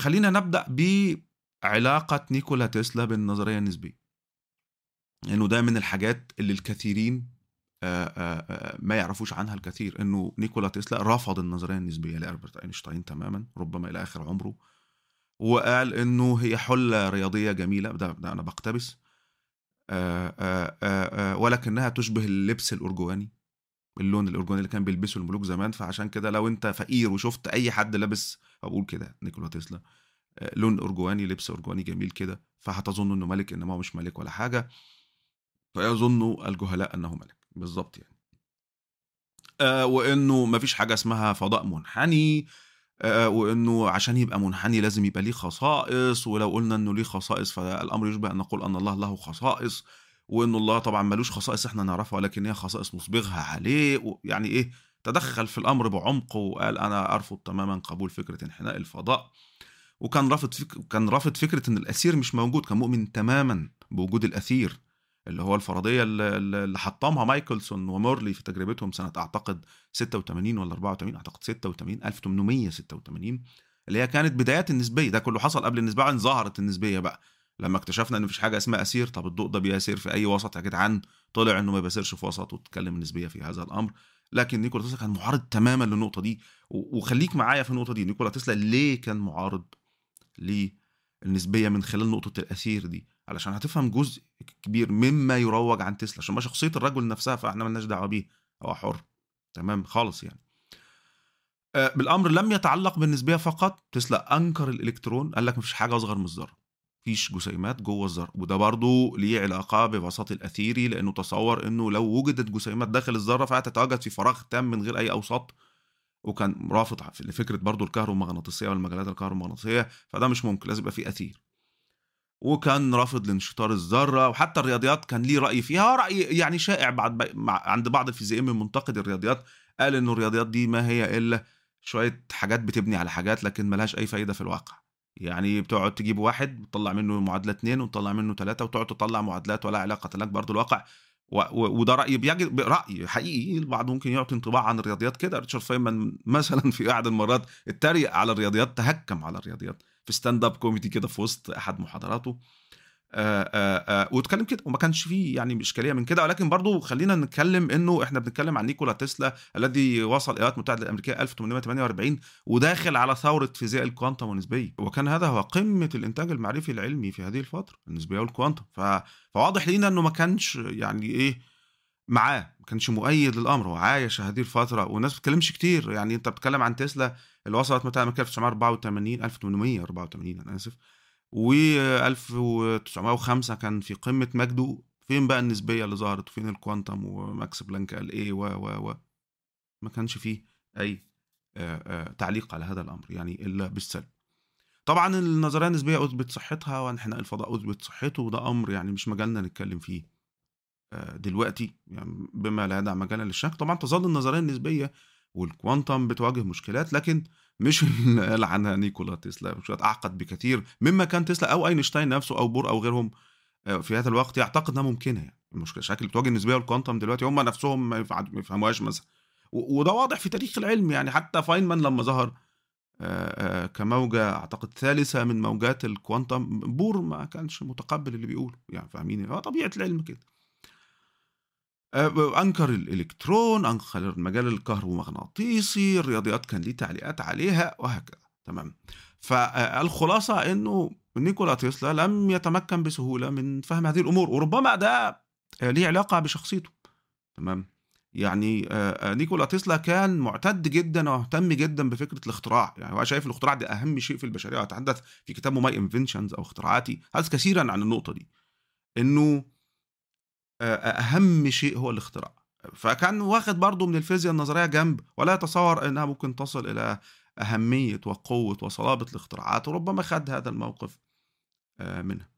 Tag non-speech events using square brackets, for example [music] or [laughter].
خلينا نبدأ بعلاقة نيكولا تسلا بالنظرية النسبية. إنه ده من الحاجات اللي الكثيرين آآ آآ ما يعرفوش عنها الكثير إنه نيكولا تسلا رفض النظرية النسبية لألبرت أينشتاين تماما ربما إلى آخر عمره وقال إنه هي حلة رياضية جميلة ده, ده أنا بقتبس ولكنها تشبه اللبس الارجواني اللون الارجواني اللي كان بيلبسه الملوك زمان فعشان كده لو أنت فقير وشفت أي حد لابس أقول كده نيكولا تسلا لون ارجواني لبس ارجواني جميل كده فهتظن إنه ملك إنما هو مش ملك ولا حاجة. فيظن الجهلاء أنه ملك. بالظبط يعني. آه وإنه ما فيش حاجة اسمها فضاء منحني آه وإنه عشان يبقى منحني لازم يبقى ليه خصائص ولو قلنا إنه ليه خصائص فالأمر يشبه أن نقول أن الله له خصائص. وان الله طبعا ملوش خصائص إحنا نعرفها ولكن هي خصائص نصبغها عليه يعني إيه تدخل في الأمر بعمق وقال أنا أرفض تماما قبول فكرة انحناء الفضاء. وكان رافض فك... كان رافض فكرة إن الاثير مش موجود كان مؤمن تماما بوجود الأثير اللي هو الفرضية اللي, حطمها مايكلسون ومورلي في تجربتهم سنة أعتقد 86 ولا 84 أعتقد 86 1886 اللي هي كانت بدايات النسبية. ده كله حصل قبل النسبيه بعدين ظهرت النسبية بقى. لما اكتشفنا إن مفيش حاجة اسمها أسير طب الضوء ده بيسير في أي وسط؟ يا جدعان طلع إنه ما بيسيرش في وسط وتتكلم النسبيه في هذا الأمر. لكن نيكولا تسلا كان معارض تماما للنقطة دي. وخليك معايا في النقطة دي. نيكولا تسلا ليه كان معارض للنسبية من خلال نقطة الاثير دي؟ علشان هتفهم جزء كبير مما يروج عن تسلا. عشان ما شخصية الرجل نفسها فإحنا مالناش دعوة بيه هو حر. تمام؟ خالص يعني. بالأمر لم يتعلق بالنسبية فقط. تسلا أنكر الإلكترون. قال لك مفيش حاجة أصغر من الذرة. مفيش جسيمات جوه الذره وده برضه ليه علاقة بوسط الأثيري لأنه تصور إنه لو وجدت جسيمات داخل الذره فهتتواجد في فراغ تام من غير أي أوساط. وكان رافض لفكرة برضه الكهرومغناطيسية والمجالات الكهرومغناطيسية فده مش ممكن لازم يبقى فيه أثير. وكان رافض لانشطار الذرة وحتى الرياضيات كان ليه رأي فيها رأي يعني شائع بعد عند بعض الفيزيائيين من منتقد الرياضيات قال إنه الرياضيات دي ما هي إلا شوية حاجات بتبني على حاجات لكن ملهاش أي فايدة في الواقع. يعني بتقعد تجيب واحد وتطلع منه معادلة اثنين وتطلع منه ثلاثة وتقعد تطلع معادلات ولا علاقة لها بأرض الواقع. وده رأي بجد رأي حقيقي البعض ممكن يعطي انطباع عن الرياضيات كده. ريتشارد فاينمان [laughs] مثلا في احد المرات اتريق على الرياضيات تهكم على الرياضيات. في stand-up comedy كده في وسط أحد محاضراته. آآ آآ واتكلم كده وما كانش فيه يعني إشكالية من كده. ولكن برضو خلينا نتكلم إنه إحنا بنتكلم عن نيكولا تسلا الذي وصل الولايات المتحده الأمريكية 1848 وداخل على ثورة فيزياء ال quantum والنسبيه وكان هذا هو قمة الإنتاج المعرفي العلمي في هذه الفترة النسبية وال quantum. فواضح لينا إنه ما كانش يعني إيه معاه ما كانش مؤيد للأمر هو عايش هذه الفترة. والناس ما بتتكلمش كتير. يعني أنت بتتكلم عن تسلا اللي وصلت متى أمريكا 1984 1884 أنا آسف. و 1905 كان في قمة مجده فين بقى النسبية اللي ظهرت؟ وفين ال quantum؟ وماكس بلانك قال إيه؟ و و و. ما كانش فيه أي آآ آآ تعليق على هذا الأمر يعني إلا بالسلب. طبعا النظرية النسبية أثبت صحتها وانحناء الفضاء أثبت صحته وده أمر يعني مش مجالنا نتكلم فيه دلوقتي يعني بما لا يدع مجالا للشك. طبعا تظل النظرية النسبية وال quantum بتواجه مشكلات لكن مش [laughs] اللي قال عنها نيكولا تسلا. مشكلات أعقد بكثير مما كان تسلا أو أينشتاين نفسه أو بور أو غيرهم في هذا الوقت يعتقد إنها ممكنة. يعني المشكلة الشكل اللي بتواجه النسبية وال quantum دلوقتي هم نفسهم ما يفهموهاش مثلا. وده واضح في تاريخ العلم يعني حتى فاينمان لما ظهر كموجة أعتقد ثالثة من موجات ال quantum بور ما كانش متقبل اللي بيقوله يعني فاهمين هو طبيعة العلم كده. انكر الإلكترون أنكر المجال الكهرومغناطيسي الرياضيات كان ليه تعليقات عليها وهكذا. تمام. فالخلاصة إنه نيكولا تسلا لم يتمكن بسهولة من فهم هذه الأمور وربما ده ليه علاقة بشخصيته. تمام. يعني نيكولا تسلا كان معتد جدا ومهتم جدا بفكرة الاختراع. يعني هو شايف الاختراع ده أهم شيء في البشرية. وتحدث في كتابه My Inventions أو اختراعاتي. حدث كثيرا عن النقطة دي. إنه أهم شيء هو الاختراع. فكان واخد برضه من الفيزياء النظرية جنب ولا يتصور إنها ممكن تصل إلى أهمية وقوة وصلابة الاختراعات وربما خد هذا الموقف منها.